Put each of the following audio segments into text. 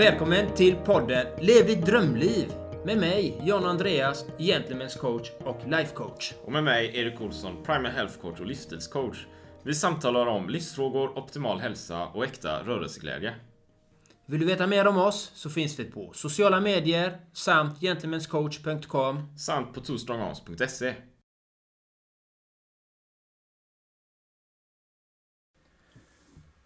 Välkommen till podden Lev ditt drömliv med mig, John Andreas, Gentlemen's coach och life coach. Och med mig, Erik Olsson, Primal Health Coach och livsstilscoach. Vi samtalar om livsfrågor, optimal hälsa och äkta rörelseglädje. Vill du veta mer om oss så finns vi på sociala medier samt gentlemanscoach.com Samt på twostrongarms.se.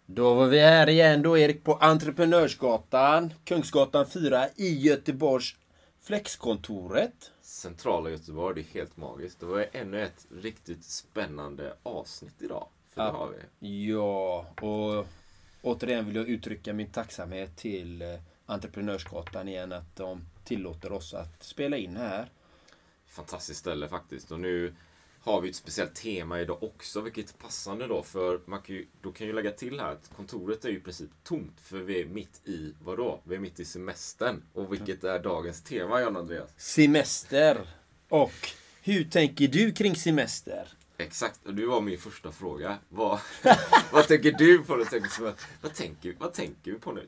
Då var vi här igen då Erik på Entreprenörsgatan, Kungsgatan 4 i Göteborgs Flexkontoret. Centrala Göteborg, det är helt magiskt. Det var ännu ett riktigt spännande avsnitt idag. För det har vi. Ja, och återigen vill jag uttrycka min tacksamhet till eh, Entreprenörsgatan igen att de tillåter oss att spela in här. Fantastiskt ställe faktiskt. Och nu har vi ett speciellt tema idag också, vilket är passande då. För man kan ju, då kan jag ju lägga till här att kontoret är ju i princip tomt. För vi är mitt i, vadå? Vi är mitt i semestern. Och vilket är dagens tema, Jan Andreas? Semester. Och hur tänker du kring semester? Exakt, och det var min första fråga. Vad, vad tänker du på? Det? Tänker som att- Vad tänker, vad tänker vi på nu?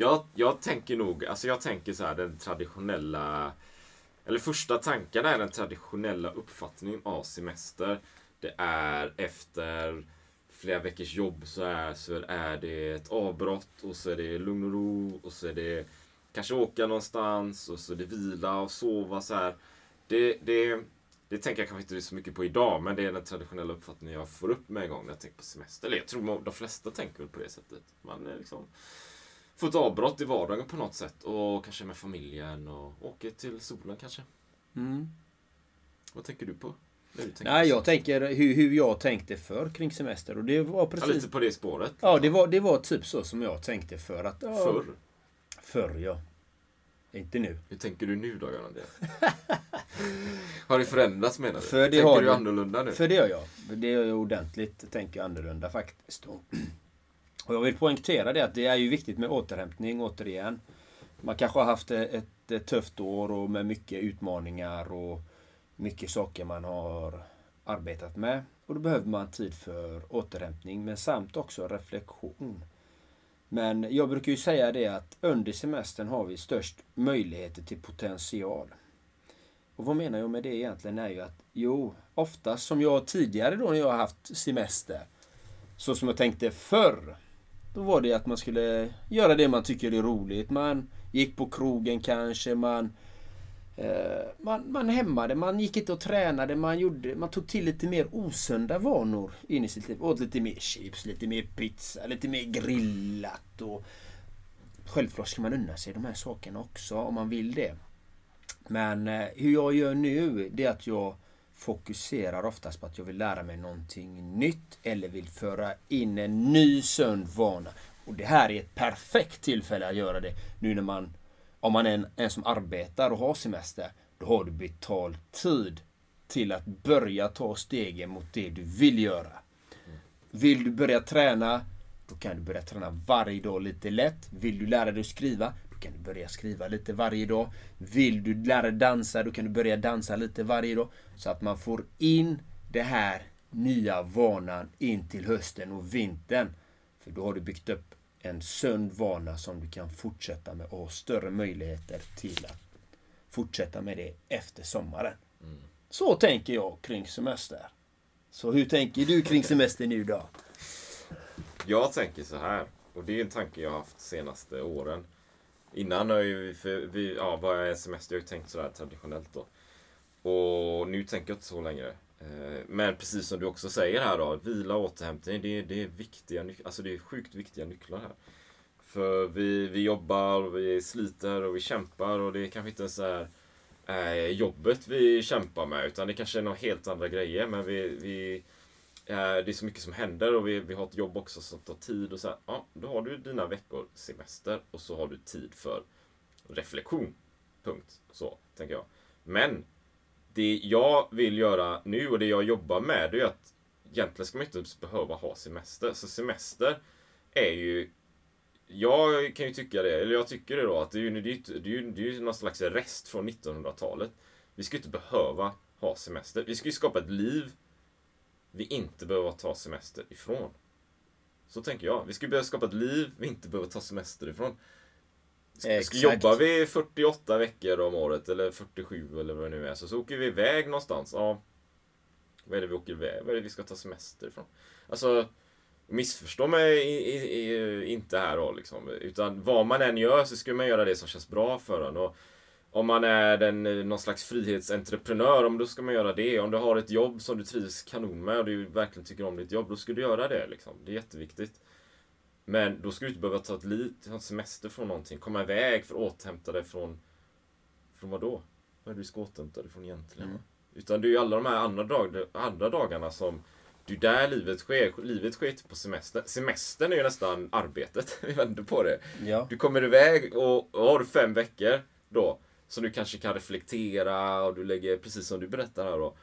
Jag, jag tänker nog, alltså jag tänker så här den traditionella, eller första tanken är den traditionella uppfattningen av semester. Det är efter flera veckors jobb så är, så är det ett avbrott och så är det lugn och ro och så är det kanske åka någonstans och så är det vila och sova så här. Det, det, det tänker jag kanske inte så mycket på idag, men det är den traditionella uppfattningen jag får upp med en gång när jag tänker på semester. Eller jag tror de flesta tänker väl på det sättet. Man är liksom får ett avbrott i vardagen på något sätt och kanske med familjen och åker till solen kanske. Vad tänker du på? tänker Nej, jag tänker hur, hur jag tänkte förr kring semester och det var Ja, precis... lite på det spåret. Ja, det var, det var typ så som jag tänkte för att... Ja, Förr. Förr, ja. Inte nu. Hur tänker du nu då, Andreas? Har det förändrats menar du? För det tänker har du annorlunda nu? För det gör jag. Det gör jag ordentligt. Tänker jag annorlunda faktiskt. Och jag vill poängtera det att det är ju viktigt med återhämtning återigen. Man kanske har haft ett, ett tufft år och med mycket utmaningar och mycket saker man har arbetat med. Och då behöver man tid för återhämtning men samt också reflektion. Men jag brukar ju säga det att under semestern har vi störst möjligheter till potential. Och vad menar jag med det egentligen är ju att jo, oftast som jag tidigare då när jag har haft semester, så som jag tänkte förr, då var det att man skulle göra det man tycker är roligt. Man gick på krogen kanske, man eh, man, man hämmade, man gick inte och tränade, man, gjorde, man tog till lite mer osunda vanor in i sitt liv. Åt lite mer chips, lite mer pizza, lite mer grillat och Självklart ska man unna sig de här sakerna också om man vill det. Men eh, hur jag gör nu, det är att jag fokuserar oftast på att jag vill lära mig någonting nytt eller vill föra in en ny sund vana. Och det här är ett perfekt tillfälle att göra det nu när man, om man är en, en som arbetar och har semester, då har du betalt tid till att börja ta stegen mot det du vill göra. Vill du börja träna, då kan du börja träna varje dag lite lätt. Vill du lära dig att skriva, kan du börja skriva lite varje dag. Vill du lära dig dansa, då kan du börja dansa lite varje dag. Så att man får in det här nya vanan in till hösten och vintern. För då har du byggt upp en sund vana som du kan fortsätta med och ha större möjligheter till att fortsätta med det efter sommaren. Så tänker jag kring semester. Så hur tänker du kring semester nu då? Jag tänker så här, och det är en tanke jag har haft de senaste åren. Innan har ju vi, för vi ja, vad semester? Jag har ju tänkt sådär traditionellt då. Och nu tänker jag inte så längre. Eh, men precis som du också säger här då, vila och återhämtning, det, är- det är viktiga alltså det är sjukt viktiga nycklar här. För vi, vi jobbar, och vi sliter och vi kämpar och det är kanske inte så här eh, jobbet vi kämpar med utan det kanske är några helt andra grejer men vi, vi Eh, det är så mycket som händer och vi, vi har ett jobb också som tar tid och så här, ja, då har du dina veckor semester och så har du tid för reflektion. Punkt. Så, tänker jag. Men det jag vill göra nu och det jag jobbar med det är att egentligen ska man inte typ behöva ha semester. Så semester är ju jag kan ju tycka det, eller jag tycker det då, att det är ju, det är ju, det är ju, det är ju någon slags rest från 1900-talet. Vi ska ju inte behöva ha semester. Vi ska ju skapa ett liv vi inte behöver ta semester ifrån. Så tänker jag. Vi ju behöva skapa ett liv vi inte behöver ta semester ifrån. Ska, ska jobbar vi 48 veckor om året, eller 47 eller vad det nu är, så, så åker vi iväg någonstans. Ja, vad är det vi åker iväg? Vad är det vi ska ta semester ifrån? Alltså, missförstå mig i, i, i, inte här då liksom. Utan vad man än gör så ska man göra det som känns bra för en. Och om man är den, eh, någon slags frihetsentreprenör, om då ska man göra det. Om du har ett jobb som du trivs kanon med och du verkligen tycker om ditt jobb, då ska du göra det. Liksom. Det är jätteviktigt. Men då ska du inte behöva ta ett liv, ta en semester från någonting. Komma iväg för att återhämta dig från... Från vad då? Vad är det du ska återhämta dig från egentligen? va? Utan det är ju alla de här andra, dag, andra dagarna som... Det är där livet sker. Livet sker inte på semester. Semestern är ju nästan arbetet. Vi vänder på det. Ja. Du kommer iväg och, och har du fem veckor då. Så du kanske kan reflektera och du lägger, precis som du berättar här då.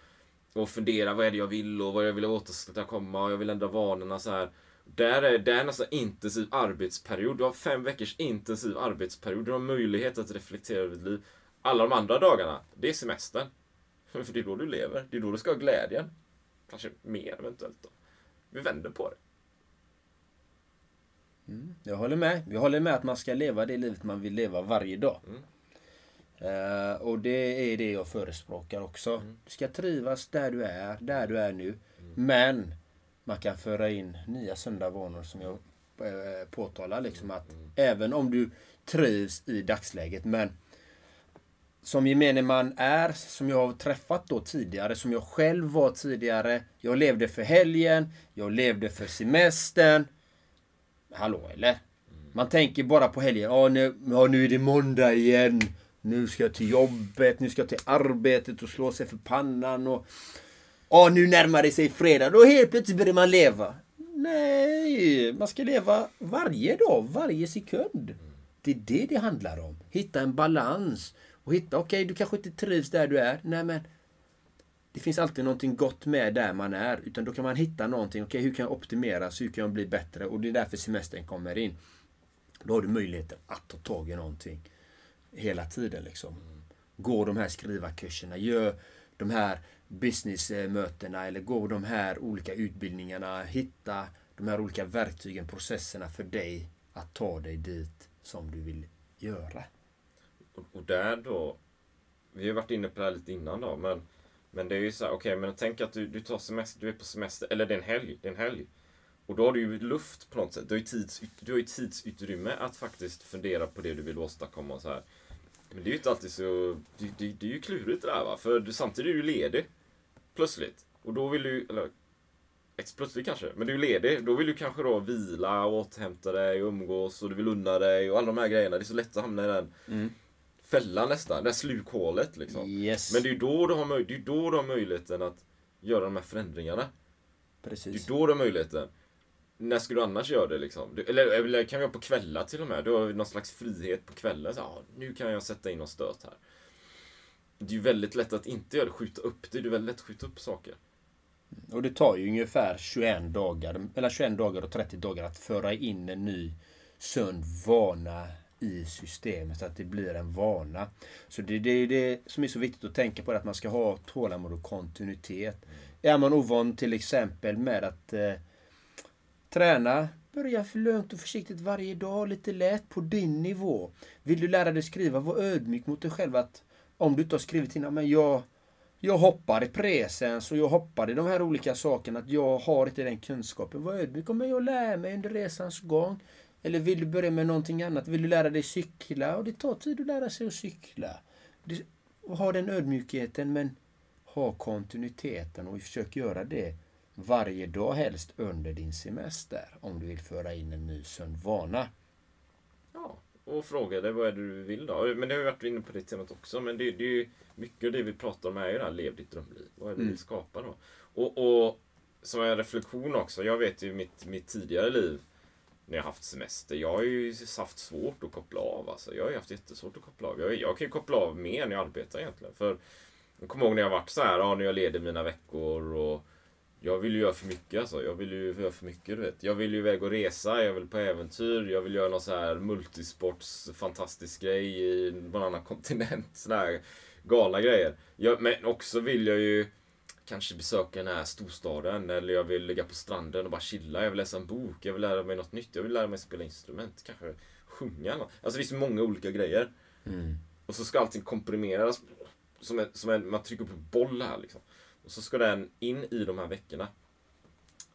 Och fundera, vad är det jag vill och vad jag vill åstadkomma och jag vill ändra vanorna så här. Där är det är en nästan intensiv arbetsperiod. Du har fem veckors intensiv arbetsperiod. Du har möjlighet att reflektera över ditt liv. Alla de andra dagarna, det är semestern. För det är då du lever. Det är då du ska ha glädjen. Kanske mer eventuellt då. Vi vänder på det. Jag håller med. Jag håller med att man ska leva det livet man vill leva varje dag. Eh, och det är det jag förespråkar också. Du ska trivas där du är, där du är nu. Men man kan föra in nya sunda vanor som jag eh, påtalar. Liksom att Även om du trivs i dagsläget. Men som gemene man är, som jag har träffat då tidigare, som jag själv var tidigare. Jag levde för helgen, jag levde för semestern. Hallå eller? Man tänker bara på helgen. Ja nu, ja, nu är det måndag igen. Nu ska jag till jobbet, nu ska jag till arbetet och slå sig för pannan. Och, och nu närmar det sig fredag. Då helt plötsligt börjar man leva. Nej, man ska leva varje dag, varje sekund. Det är det det handlar om. Hitta en balans. Och hitta, okej du kanske inte trivs där du är. Nej men det finns alltid någonting gott med där man är. Utan då kan man hitta någonting. Okej, hur kan jag optimera? Så hur kan jag bli bättre? Och det är därför semestern kommer in. Då har du möjligheten att ta tag i någonting. Hela tiden liksom. Gå de här skrivarkurserna. Gör de här businessmötena. Eller gå de här olika utbildningarna. Hitta de här olika verktygen, processerna för dig att ta dig dit som du vill göra. Och, där då, vi har varit inne på det här lite innan då, men, men det är ju så här, okej, men tänk att du, du tar semester, du är på semester, eller det är en helg, det är en helg. Och då har du ju luft på något sätt, du har ju, tids, du har ju tidsutrymme att faktiskt fundera på det du vill åstadkomma och så här. Men det är ju inte alltid så, det, det, det är ju klurigt det där va, för du, samtidigt är du ledig. Plötsligt. Och då vill du, eller plötsligt kanske, men du är ledig. Då vill du kanske då vila och återhämta dig och umgås och du vill unna dig och alla de här grejerna. Det är så lätt att hamna i den fällan nästan, det här slukhålet liksom. Yes. Men det är ju då du har, möj- det är då du har möjligheten att göra de här förändringarna. Det Precis. är då du har möjligheten. När ska du annars göra det liksom? Du, eller, eller kan vi göra på kvällar till och med? Du har någon slags frihet på kvällen. Så, ah, nu kan jag sätta in någon stöt här. det är ju väldigt lätt att inte göra det, skjuta upp det. Det är väldigt lätt att skjuta upp saker. Och det tar ju ungefär 21 dagar, mellan 21 dagar och 30 dagar att föra in en ny sund vana i systemet så att det blir en vana. Så det är det, det som är så viktigt att tänka på, att man ska ha tålamod och kontinuitet. Är man ovan till exempel med att eh, träna, börja för lugnt och försiktigt varje dag, lite lätt på din nivå. Vill du lära dig skriva, var ödmjuk mot dig själv att om du inte har skrivit innan, men jag jag hoppar i presens och jag hoppar i de här olika sakerna. Att jag har inte den kunskapen. Var ödmjuk men jag lär mig under resans gång. Eller vill du börja med någonting annat? Vill du lära dig cykla? Och det tar tid att lära sig att cykla. ha den ödmjukheten men ha kontinuiteten och försök göra det varje dag helst under din semester. Om du vill föra in en ny sund vana. Ja, och fråga dig vad är det du vill då? Men det har vi varit inne på det temat också. Men det, det är ju mycket av det vi pratar om är ju det här lev ditt drömliv. Vad är det mm. du vill skapa då? Och, och som en reflektion också. Jag vet ju mitt, mitt tidigare liv när jag haft semester. Jag har ju haft svårt att koppla av. Alltså. Jag har ju haft jättesvårt att koppla av. Jag, jag kan ju koppla av mer när jag arbetar egentligen. För jag kommer ihåg när jag varit så här, ja, när jag leder mina veckor och jag vill ju göra för mycket alltså. Jag vill ju göra för mycket du vet. Jag vill ju iväg och resa, jag vill på äventyr, jag vill göra någon så här multisports fantastisk grej i någon annan kontinent. Sådana här galna grejer. Jag, men också vill jag ju kanske besöka den här storstaden eller jag vill ligga på stranden och bara chilla. Jag vill läsa en bok, jag vill lära mig något nytt, jag vill lära mig spela instrument, kanske sjunga. Något. Alltså det finns många olika grejer. Mm. Och så ska allting komprimeras som en, som en man trycker på boll här liksom. Och så ska den in i de här veckorna.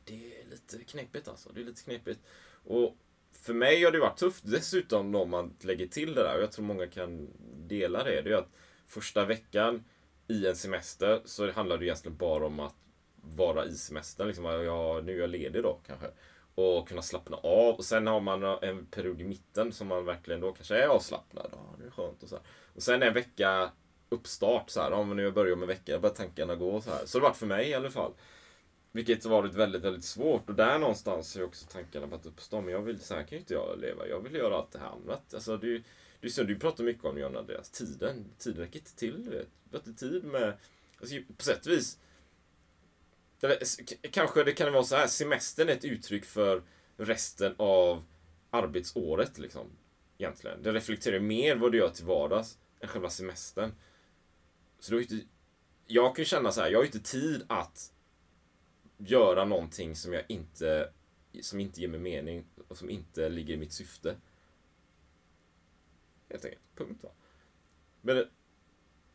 Det är lite knepigt alltså. Det är lite knepigt. Och för mig har det varit tufft. Dessutom om man lägger till det där, och jag tror många kan dela det, det är att första veckan i en semester så handlar det egentligen bara om att vara i semestern. Liksom, ja, nu är jag ledig då kanske. Och kunna slappna av. Och sen har man en period i mitten som man verkligen då kanske är avslappnad. Ja, det är skönt och så här. Och sen en vecka uppstart så här. Ja, men nu börjar om en vecka, börjar tankarna gå så här. Så det varit för mig i alla fall. Vilket har varit väldigt, väldigt svårt. Och där någonstans har också tankarna börjat uppstå. Men jag vill, så här kan ju inte jag leva. Jag vill göra allt det här annat. Alltså, det det är du pratar mycket om John Andreas, tiden. Tiden räcker inte till, du vet. Du har inte tid med... Alltså, på sätt och vis... Eller, kanske det kan vara så här, semestern är ett uttryck för resten av arbetsåret, liksom. Egentligen. Det reflekterar mer vad du gör till vardags än själva semestern. Så då inte, jag kan känna så här, jag har inte tid att göra någonting som jag inte som inte ger mig mening och som inte ligger i mitt syfte. Helt enkelt. Punkt va. Men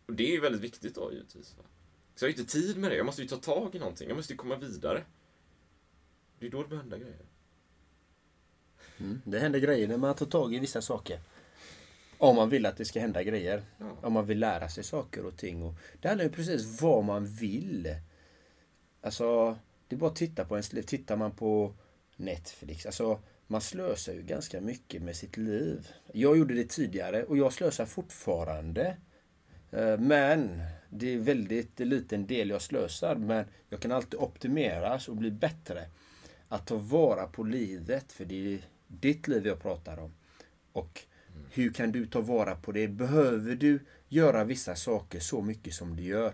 och det är ju väldigt viktigt då givetvis. Va? Så jag har ju inte tid med det. Jag måste ju ta tag i någonting. Jag måste ju komma vidare. Det är då det börjar hända grejer. Mm, det händer grejer när man tar tag i vissa saker. Om man vill att det ska hända grejer. Ja. Om man vill lära sig saker och ting. Och det handlar ju precis vad man vill. Alltså, det är bara att titta på ens liv. Tittar man på Netflix. Alltså, man slösar ju ganska mycket med sitt liv. Jag gjorde det tidigare och jag slösar fortfarande. Eh, men det är väldigt liten del jag slösar. Men jag kan alltid optimeras och bli bättre. Att ta vara på livet, för det är ditt liv jag pratar om. Och hur kan du ta vara på det? Behöver du göra vissa saker så mycket som du gör?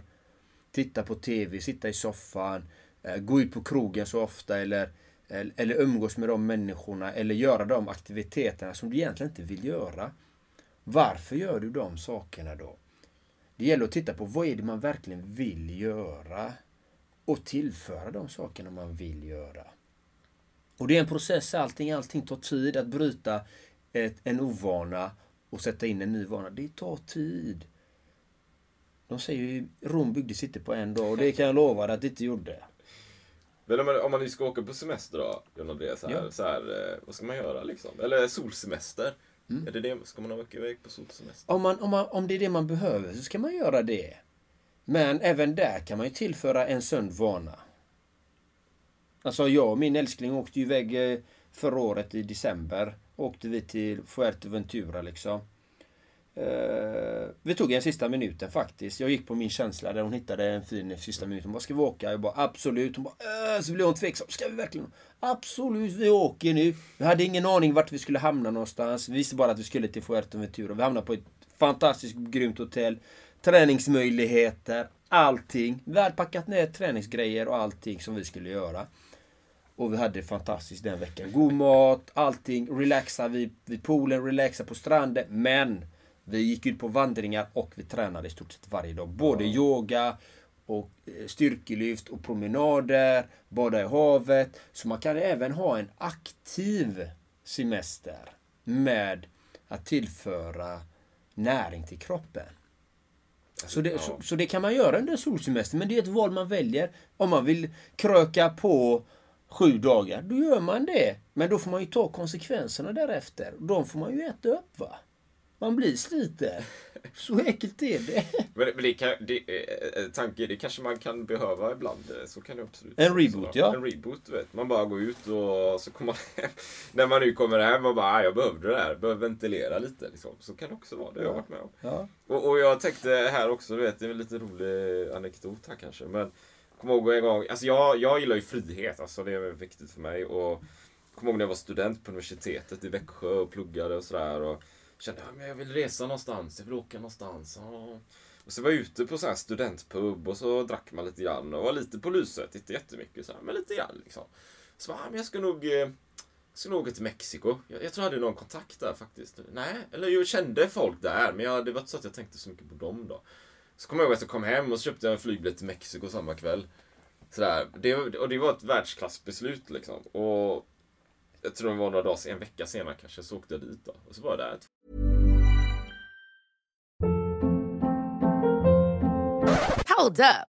Titta på TV, sitta i soffan, eh, gå ut på krogen så ofta eller, eh, eller umgås med de människorna eller göra de aktiviteterna som du egentligen inte vill göra. Varför gör du de sakerna då? Det gäller att titta på vad är det man verkligen vill göra och tillföra de sakerna man vill göra. Och det är en process, allting, allting tar tid att bryta ett, en ovana och sätta in en ny vana. Det tar tid. De säger ju Rom byggdes inte på en dag och det kan jag lova dig att det inte gjorde. Men om man, om man nu ska åka på semester då, John Andreas, så här, ja. så här, eh, vad ska man göra liksom? Eller solsemester? Mm. Är det det, ska man åka iväg på solsemester? Om, man, om, man, om det är det man behöver så ska man göra det. Men även där kan man ju tillföra en sund vana. Alltså jag och min älskling åkte ju iväg eh, förra året i december åkte vi till Fuerteventura liksom. Eh, vi tog en sista minuten faktiskt. Jag gick på min känsla där hon hittade en fin sista minut. Hon bara, ska vi åka? Jag bara, absolut. Hon bara, äh, så blev hon tveksam. Ska vi verkligen? Absolut, vi åker nu. Vi hade ingen aning vart vi skulle hamna någonstans. Vi visste bara att vi skulle till Fuerteventura. Vi hamnade på ett fantastiskt grymt hotell. träningsmöjligheter, allting. Vi hade packat ner träningsgrejer och allting som vi skulle göra. Och vi hade det fantastiskt den veckan. God mat, allting. Relaxa vid, vid poolen, relaxa på stranden. Men vi gick ut på vandringar och vi tränade i stort sett varje dag. Både yoga och eh, styrkelyft och promenader, bada i havet. Så man kan även ha en aktiv semester med att tillföra näring till kroppen. Så det, så, så det kan man göra under solsemester, men det är ett val man väljer. Om man vill kröka på sju dagar, då gör man det. Men då får man ju ta konsekvenserna därefter. De får man ju äta upp va. Man blir sliten. Så enkelt är det. Men, men det, kan, det, eh, tanke, det kanske man kan behöva ibland. eh, Så kan det absolut En reboot, ja. En reboot, vet. Man bara går ut och så kommer man hem. När man nu kommer hem och bara, "Ah, jag behövde det här. Behöver ventilera lite. Liksom. Så kan det också vara. Det har jag varit med om. Ja. Och, och jag tänkte här också, du vet, det är en lite rolig anekdot här kanske. Men Kommer ihåg en gång, alltså jag, jag gillar ju frihet, alltså det är viktigt för mig. Och kommer ihåg när jag var student på universitetet i Växjö och pluggade och sådär. Och kände att jag vill resa någonstans, jag vill åka någonstans. Och så var jag ute på så här studentpub och så drack man lite grann och var lite på lyset, inte jättemycket så här, men lite grann liksom. Så bara, men jag ska nog, jag ska nog åka till Mexiko. Jag, jag tror jag hade någon kontakt där faktiskt. Nej, eller jag kände folk där, men jag, det var inte så att jag tänkte så mycket på dem då. Så kommer jag ihåg att jag kom hem och så köpte jag en flygbiljett till Mexiko samma kväll. Sådär. Det, och det var ett världsklassbeslut liksom. Och jag tror det var några dagar, en vecka senare kanske, så åkte jag dit då. Och så var jag där Hold up.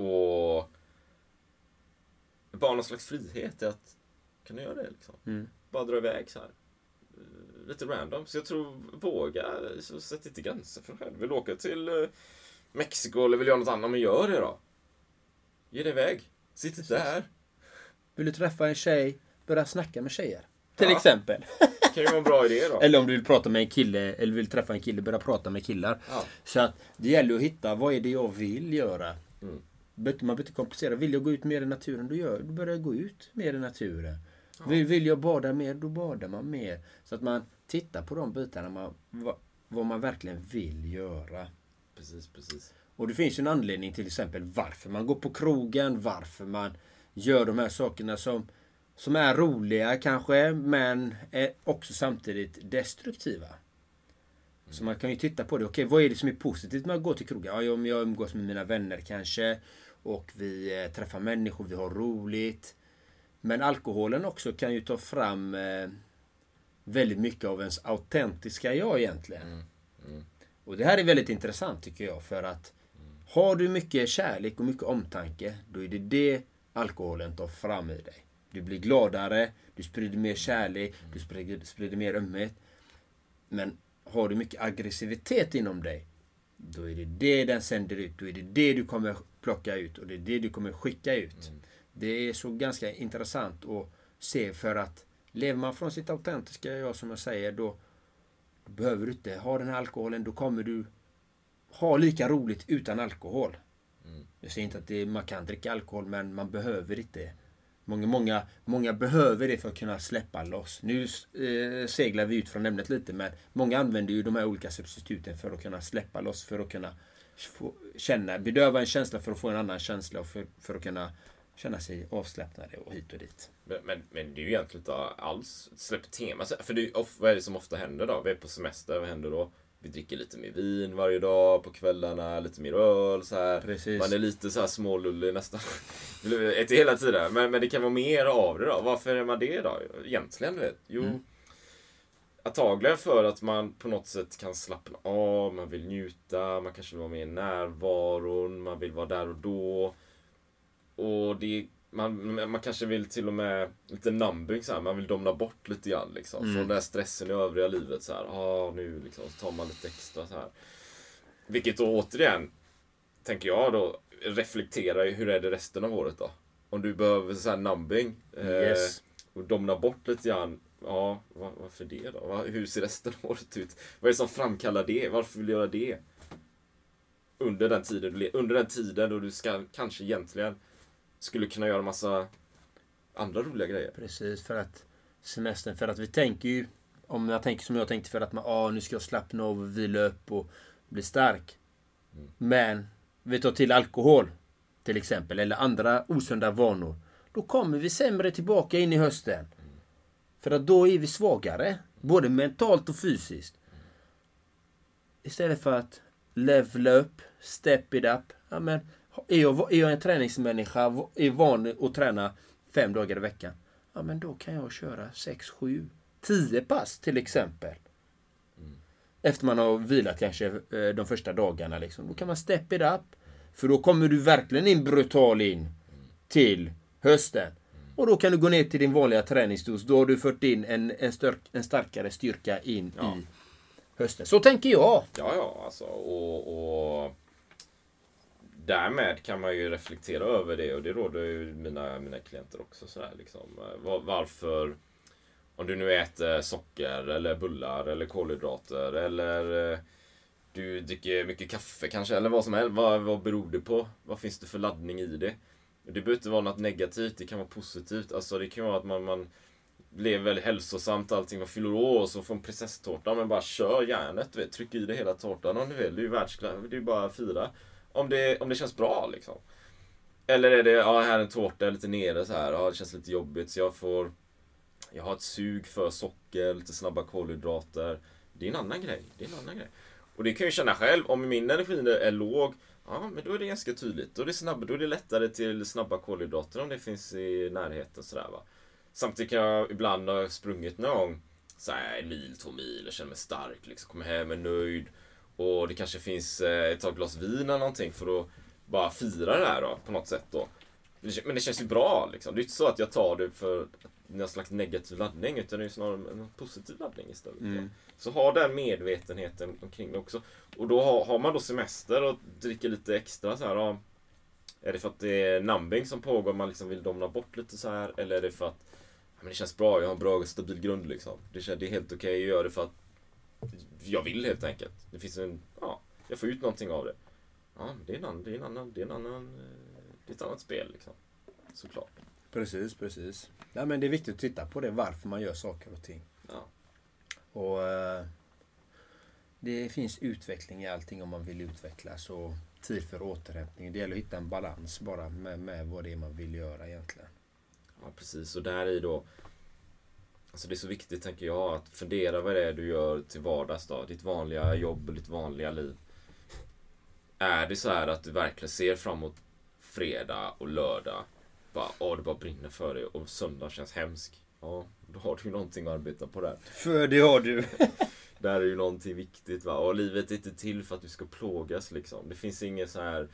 Och bara någon slags frihet i att kan du göra det liksom? Bara dra iväg så här. Eh, Lite random. Så jag tror, våga, så sätt inte gränser för dig själv. Vill du åka till eh, Mexiko eller vill göra något annat, men gör det då. Ge dig iväg. Sitt inte där. Vill du träffa en tjej, börja snacka med tjejer. Till Ja. exempel. Det kan ju vara en bra idé då. Eller om du vill prata med en kille, eller vill träffa en kille, börja prata med killar. Ja. Så att det gäller att hitta, vad är det jag vill göra? Mm. Man behöver inte komplicera. Vill jag gå ut mer i naturen, då, gör, då börjar jag gå ut mer i naturen. Vill, vill jag bada mer, då badar man mer. Så att man tittar på de bitarna, man, vad, vad man verkligen vill göra. Precis, precis. Och det finns ju en anledning till exempel varför man går på krogen, varför man gör de här sakerna som, som är roliga kanske, men är också samtidigt destruktiva. Så man kan ju titta på det. Okej, vad är det som är positivt med att gå till krogen? Ja, om jag umgås med mina vänner kanske. Och vi eh, träffar människor, vi har roligt. Men alkoholen också kan ju ta fram eh, väldigt mycket av ens autentiska jag egentligen. Och det här är väldigt intressant tycker jag för att har du mycket kärlek och mycket omtanke, då är det det alkoholen tar fram i dig. Du blir gladare, du sprider mer kärlek, du sprider, sprider mer ömhet. Men har du mycket aggressivitet inom dig, då är det det den sänder ut. Då är det det du kommer plocka ut och det är det du kommer skicka ut. Det är så ganska intressant att se för att lever man från sitt autentiska jag som jag säger, då behöver du inte ha den här alkoholen. Då kommer du ha lika roligt utan alkohol. Jag säger inte att det, man kan dricka alkohol, men man behöver inte. Många, många, många behöver det för att kunna släppa loss. Nu eh, seglar vi ut från ämnet lite, men många använder ju de här olika substituten för att kunna släppa loss, för att kunna känna, bedöva en känsla för att få en annan känsla och för, för att kunna känna sig avslappnade och hit och dit. Men, men, men det är ju egentligen inte alls släpp tema. För det är, vad är det som ofta händer då? Vi är på semester, vad händer då? vi dricker lite mer vin varje dag på kvällarna, lite mer öl så här. Precis. Man är lite så här smålullig nästan. Inte hela tiden, men, men det kan vara mer av det då. Varför är man det då? Egentligen, du vet. Jo, Mm. Antagligen för att man på något sätt kan slappna av, man vill njuta, man kanske vill vara med i närvaron, man vill vara där och då. Och det man, man kanske vill till och med lite numbing så här. Man vill domna bort lite grann liksom. Mm. Från den här stressen i övriga livet så här. Ah, nu liksom, så tar man lite extra så här. Vilket då återigen, tänker jag då, reflekterar i hur är det resten av året då? Om du behöver så här numbing. Yes. Eh, och domna bort lite grann. Ja, var, varför det då? Hur ser resten av året ut? Vad är det som framkallar det? Varför vill du göra det? Under den tiden du Under den tiden då du ska kanske egentligen skulle kunna göra massa andra roliga grejer. Precis, för att semestern, för att vi tänker ju, om jag tänker som jag tänkte för att man, ah, nu ska jag slappna av och vila upp och bli stark. Men vi tar till alkohol till exempel, eller andra osunda vanor. Då kommer vi sämre tillbaka in i hösten. För att då är vi svagare, både mentalt och fysiskt. Istället för att levla upp, step it up. Ja, men, är, jag, är jag en träningsmänniska, är van att träna fem dagar i veckan. Ja men då kan jag köra 6, 7, 10 pass till exempel. Efter man har vilat kanske eh, de första dagarna. Liksom. Då kan man step it up. För då kommer du verkligen in brutal in till hösten. Och då kan du gå ner till din vanliga träningsdos. Då har du fört in en, en, störk, en starkare styrka in Ja. i hösten. Så tänker jag. Ja, ja, alltså och, och därmed kan man ju reflektera över det och det råder ju mina, mina klienter också sådär liksom. Var- Varför om du nu äter socker eller bullar eller kolhydrater eller eh, du dricker mycket kaffe kanske eller vad som helst. Vad, vad beror det på? Vad finns det för laddning i det? Det behöver inte vara något negativt, det kan vara positivt. Alltså det kan vara att man, man lever väldigt hälsosamt, allting man fyller år och så får en prinsesstårta. Men bara kör järnet, vet. Tryck i dig hela tårtan om du vill. Det är ju världsklass, det är ju bara att fira. Om det, om det känns bra liksom. Eller är det, ja här är en tårta, lite nere så här. Ja, det känns lite jobbigt så jag får... Jag har ett sug för socker, lite snabba kolhydrater. Det är en annan grej. Det är en annan grej. Och det kan jag ju känna själv, om min energi är låg, ja men då är det ganska tydligt. Då är det, snabb, då är det lättare till snabba kolhydrater om det finns i närheten sådär va. Samtidigt kan jag ibland ha sprungit någon gång, så här, en mil, två mil, och känner mig stark, liksom, kommer hem, är nöjd. Och det kanske finns eh, ett tag glas vin eller någonting för att bara fira det här då, på något sätt då. Men det känns ju bra liksom. Det är inte så att jag tar det för någon slags negativ laddning utan det är snarare en positiv laddning istället. Mm. Så ha den medvetenheten omkring det också. Och då har, har man då semester och dricker lite extra så här. Ja, är det för att det är numbing som pågår man liksom vill domna bort lite så här eller är det för att ja, men det känns bra, jag har en bra och stabil grund liksom. Det, känns, det är helt okej, jag gör det för att jag vill helt enkelt. Det finns en, ja, jag får ut någonting av det. Ja, det är en annan, det är en annan, det är en annan, eh, det är ett annat spel liksom. Såklart. Precis, precis. Ja, men det är viktigt att titta på det, varför man gör saker och ting. Ja. Och eh, Det finns utveckling i allting om man vill utvecklas och tid för återhämtning. Det gäller att hitta en balans bara med, med vad det är man vill göra egentligen. Ja, precis. Och där i då... Alltså det är så viktigt, tänker jag, att fundera vad det är du gör till vardags då. Ditt vanliga jobb och ditt vanliga liv. Är det så här att du verkligen ser fram emot fredag och lördag? Bara, åh, det bara brinner för dig och söndag känns hemsk. Ja, då har du ju någonting att arbeta på där. För det har du. Där är ju någonting viktigt va. Och livet är inte till för att du ska plågas liksom. Det finns ingen så här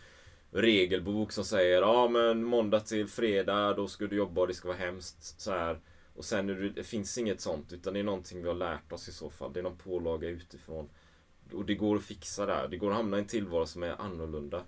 regelbok som säger ja men måndag till fredag då ska du jobba och det ska vara hemskt. Så här. Och sen är det, det finns inget sånt utan det är någonting vi har lärt oss i så fall. Det är någon pålaga utifrån. Och det går att fixa där. Det går att hamna i en tillvaro som är annorlunda.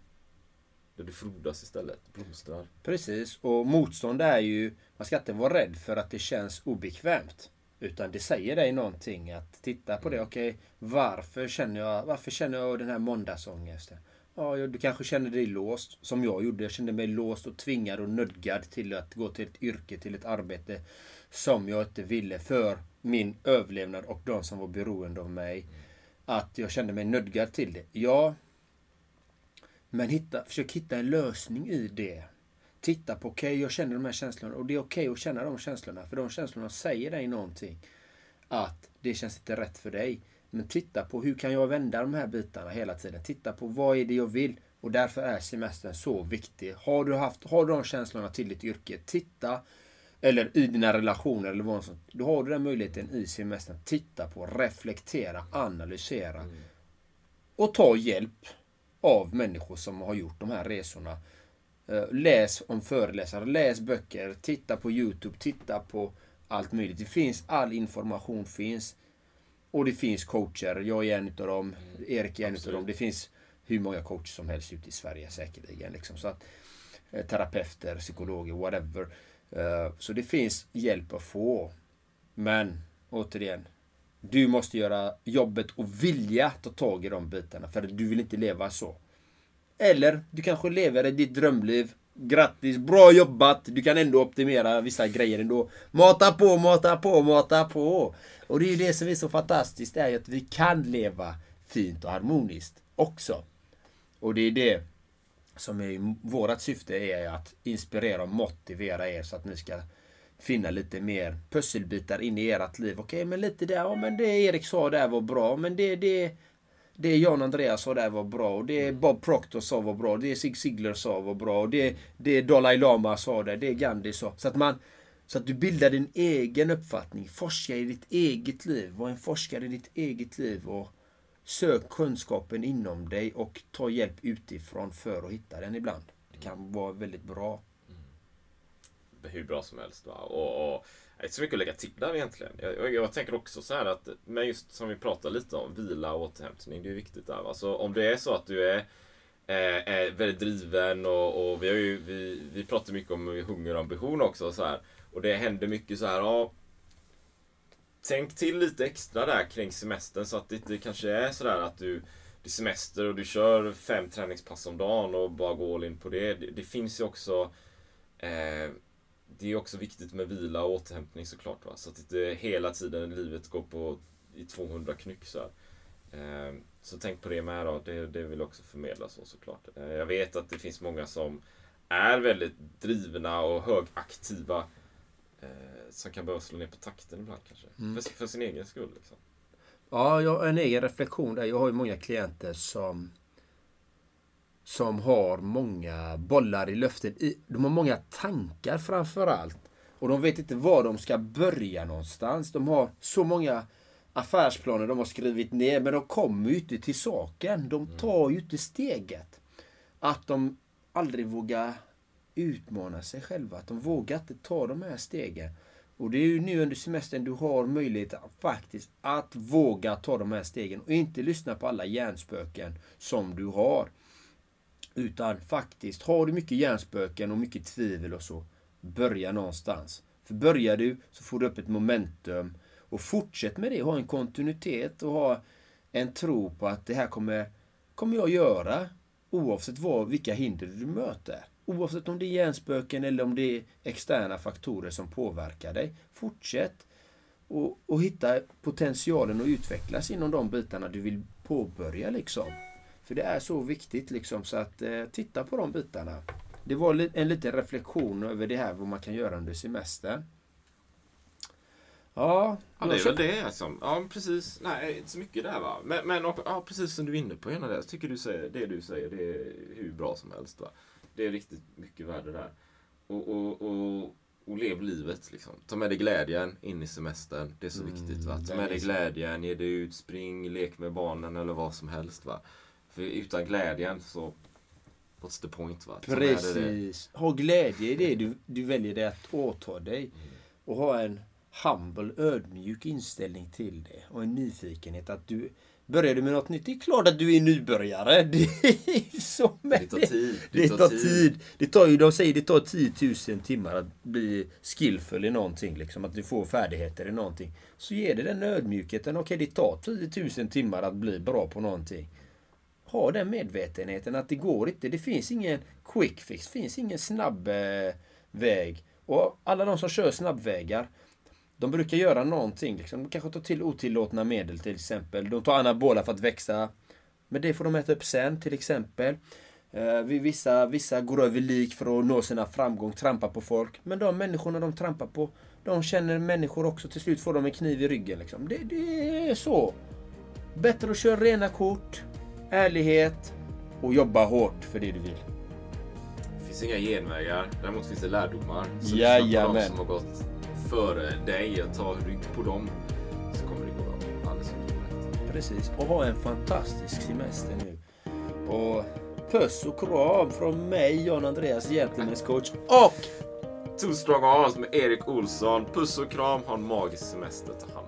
Där du frodas istället, blomstrar. Precis, och motstånd är ju... Man ska inte vara rädd för att det känns obekvämt. Utan det säger dig någonting att titta på det. Okej, varför känner jag, varför känner jag den här måndagsångesten? Ja, du kanske känner dig låst, som jag gjorde. Jag kände mig låst och tvingad och nödgad till att gå till ett yrke, till ett arbete som jag inte ville för min överlevnad och de som var beroende av mig. Att jag kände mig nödgad till det. Ja, men hitta, försök hitta en lösning i det. Titta på, okej, jag känner de här känslorna och det är okej att känna de känslorna. För de känslorna säger dig någonting. Att det känns inte rätt för dig. Men titta på hur kan jag vända de här bitarna hela tiden. Titta på vad är det jag vill. Och därför är semestern så viktig. Har du, haft, har du de känslorna till ditt yrke, titta. Eller i dina relationer eller vad som Då har du den möjligheten i semestern. Titta på, reflektera, analysera. Och ta hjälp av människor som har gjort de här resorna. Eh, Läs om föreläsare, läs böcker, titta på Youtube, titta på allt möjligt. Det finns, all information finns. Och det finns coacher. Jag är en av dem. Erik är en av dem. Det finns hur många coacher som helst ute i Sverige säkerligen. Liksom. Så att, eh, terapeuter, psykologer, whatever. Eh, Så det finns hjälp att få. Men återigen. Du måste göra jobbet och vilja ta tag i de bitarna. För du vill inte leva så. Eller du kanske lever i ditt drömliv. Grattis, bra jobbat! Du kan ändå optimera vissa grejer ändå. Mata på, mata på, mata på! Och det är ju det som är så fantastiskt, det är ju att vi kan leva fint och harmoniskt också. Och det är det som är vårt syfte är att inspirera och motivera er så att ni ska finna lite mer pusselbitar in i ert liv. Okej, men lite där, ja men det Erik sa där var bra, men det, det, det Jan Andreas sa där var bra, och det Bob Proctor sa var bra, det Zig Ziglar sa var bra, och det, det Dalai Lama sa där, det Gandhi sa. Så att man så att du bildar din egen uppfattning, forska i ditt eget liv, var en forskare i ditt eget liv och sök kunskapen inom dig och ta hjälp utifrån för att hitta den ibland. Det kan vara väldigt bra hur bra som helst. Va? Och, och, det är inte så mycket att lägga till där egentligen. Jag, jag, jag tänker också så här att, men just som vi pratade lite om, vila och återhämtning, det är viktigt där. Va? Så om det är så att du är, är, är väldigt driven och, och vi, har ju, vi, vi pratar mycket om hunger och ambition också. Så här, och det händer mycket så här, ja, Tänk till lite extra där kring semestern så att det inte kanske är sådär att du det är semester och du kör fem träningspass om dagen och bara går all in på det. Det, det finns ju också eh, det är också viktigt med vila och återhämtning såklart. Va? Så att inte hela tiden livet går på i 200 knyck så. Eh, så tänk på det med då. Det, det vill också förmedla så såklart. Eh, jag vet att det finns många som är väldigt drivna och högaktiva eh, som kan behöva slå ner på takten ibland kanske. För, för sin egen skull. Liksom. Ja, jag har en egen reflektion där. Jag har ju många klienter som som har många bollar i luften. De har många tankar framför allt. Och de vet inte var de ska börja någonstans. De har så många affärsplaner de har skrivit ner, men de kommer ju inte till saken. De tar ju inte steget. Att de aldrig vågar utmana sig själva. Att de vågar inte ta de här stegen. Och det är ju nu under semestern du har möjlighet att faktiskt att våga ta de här stegen och inte lyssna på alla hjärnspöken som du har. Utan faktiskt, har du mycket hjärnspöken och mycket tvivel och så, börja någonstans. För börjar du så får du upp ett momentum och fortsätt med det. Ha en kontinuitet och ha en tro på att det här kommer, kommer jag göra oavsett vad, vilka hinder du möter. Oavsett om det är hjärnspöken eller om det är externa faktorer som påverkar dig. Fortsätt och, och hitta potentialen att utvecklas inom de bitarna du vill påbörja liksom. För det är så viktigt liksom så att eh, titta på de bitarna. Det var li- en liten reflektion över det här vad man kan göra under semestern. Ja, Ja, det är väl det. Alltså. Ja, precis. Nej, inte så mycket där va. Men, men och, ja, precis som du är inne på, Ena, det. Jag tycker du säger, det du säger, det är hur bra som helst. Va? Det är riktigt mycket värde där. Och, och, och, och lev livet liksom. Ta med dig glädjen in i semestern. Det är så viktigt. Va? Ta med dig glädjen, ge dig ut, spring, lek med barnen eller vad som helst. Va? För utan glädjen så... What's the point? Va? Det. Precis. Ha glädje i det du, du väljer det att åta dig. Mm. Och ha en humble, ödmjuk inställning till det. Och en nyfikenhet att du Börjar du med något nytt, det är klart att du är nybörjare. Det är så med Det tar tid. Det, tar tid. Det tar ju, de säger det tar 10 000 timmar att bli skillfull i någonting. Liksom, att du får färdigheter i någonting. Så ge det den ödmjukheten. Okej, det tar 10 000 timmar att bli bra på någonting ha den medvetenheten att det går inte. Det finns ingen quick fix. Det finns ingen snabb eh, väg. Och alla de som kör snabbvägar, de brukar göra någonting. Liksom. De kanske tar till otillåtna medel till exempel. De tar anabola för att växa. Men det får de äta upp sen till exempel. Eh, vissa, vissa går över lik för att nå sina framgång, Trampar på folk. Men de människorna de trampar på, de känner människor också. Till slut får de en kniv i ryggen. Liksom. Det, det är så. Bättre att köra rena kort, ärlighet och jobba hårt för det du vill. Det finns inga genvägar. Däremot finns det lärdomar. Så lyssna på Jajamän. de som har gått före dig och ta rygg på dem. Så kommer det gå bra. Alldeles utmärkt. Precis, och ha en fantastisk semester nu. Och puss och kram från mig, John Andreas, Gentlemen's coach och Two strong arms med Erik Olsson. Puss och kram. Ha en magisk semester. Ta hand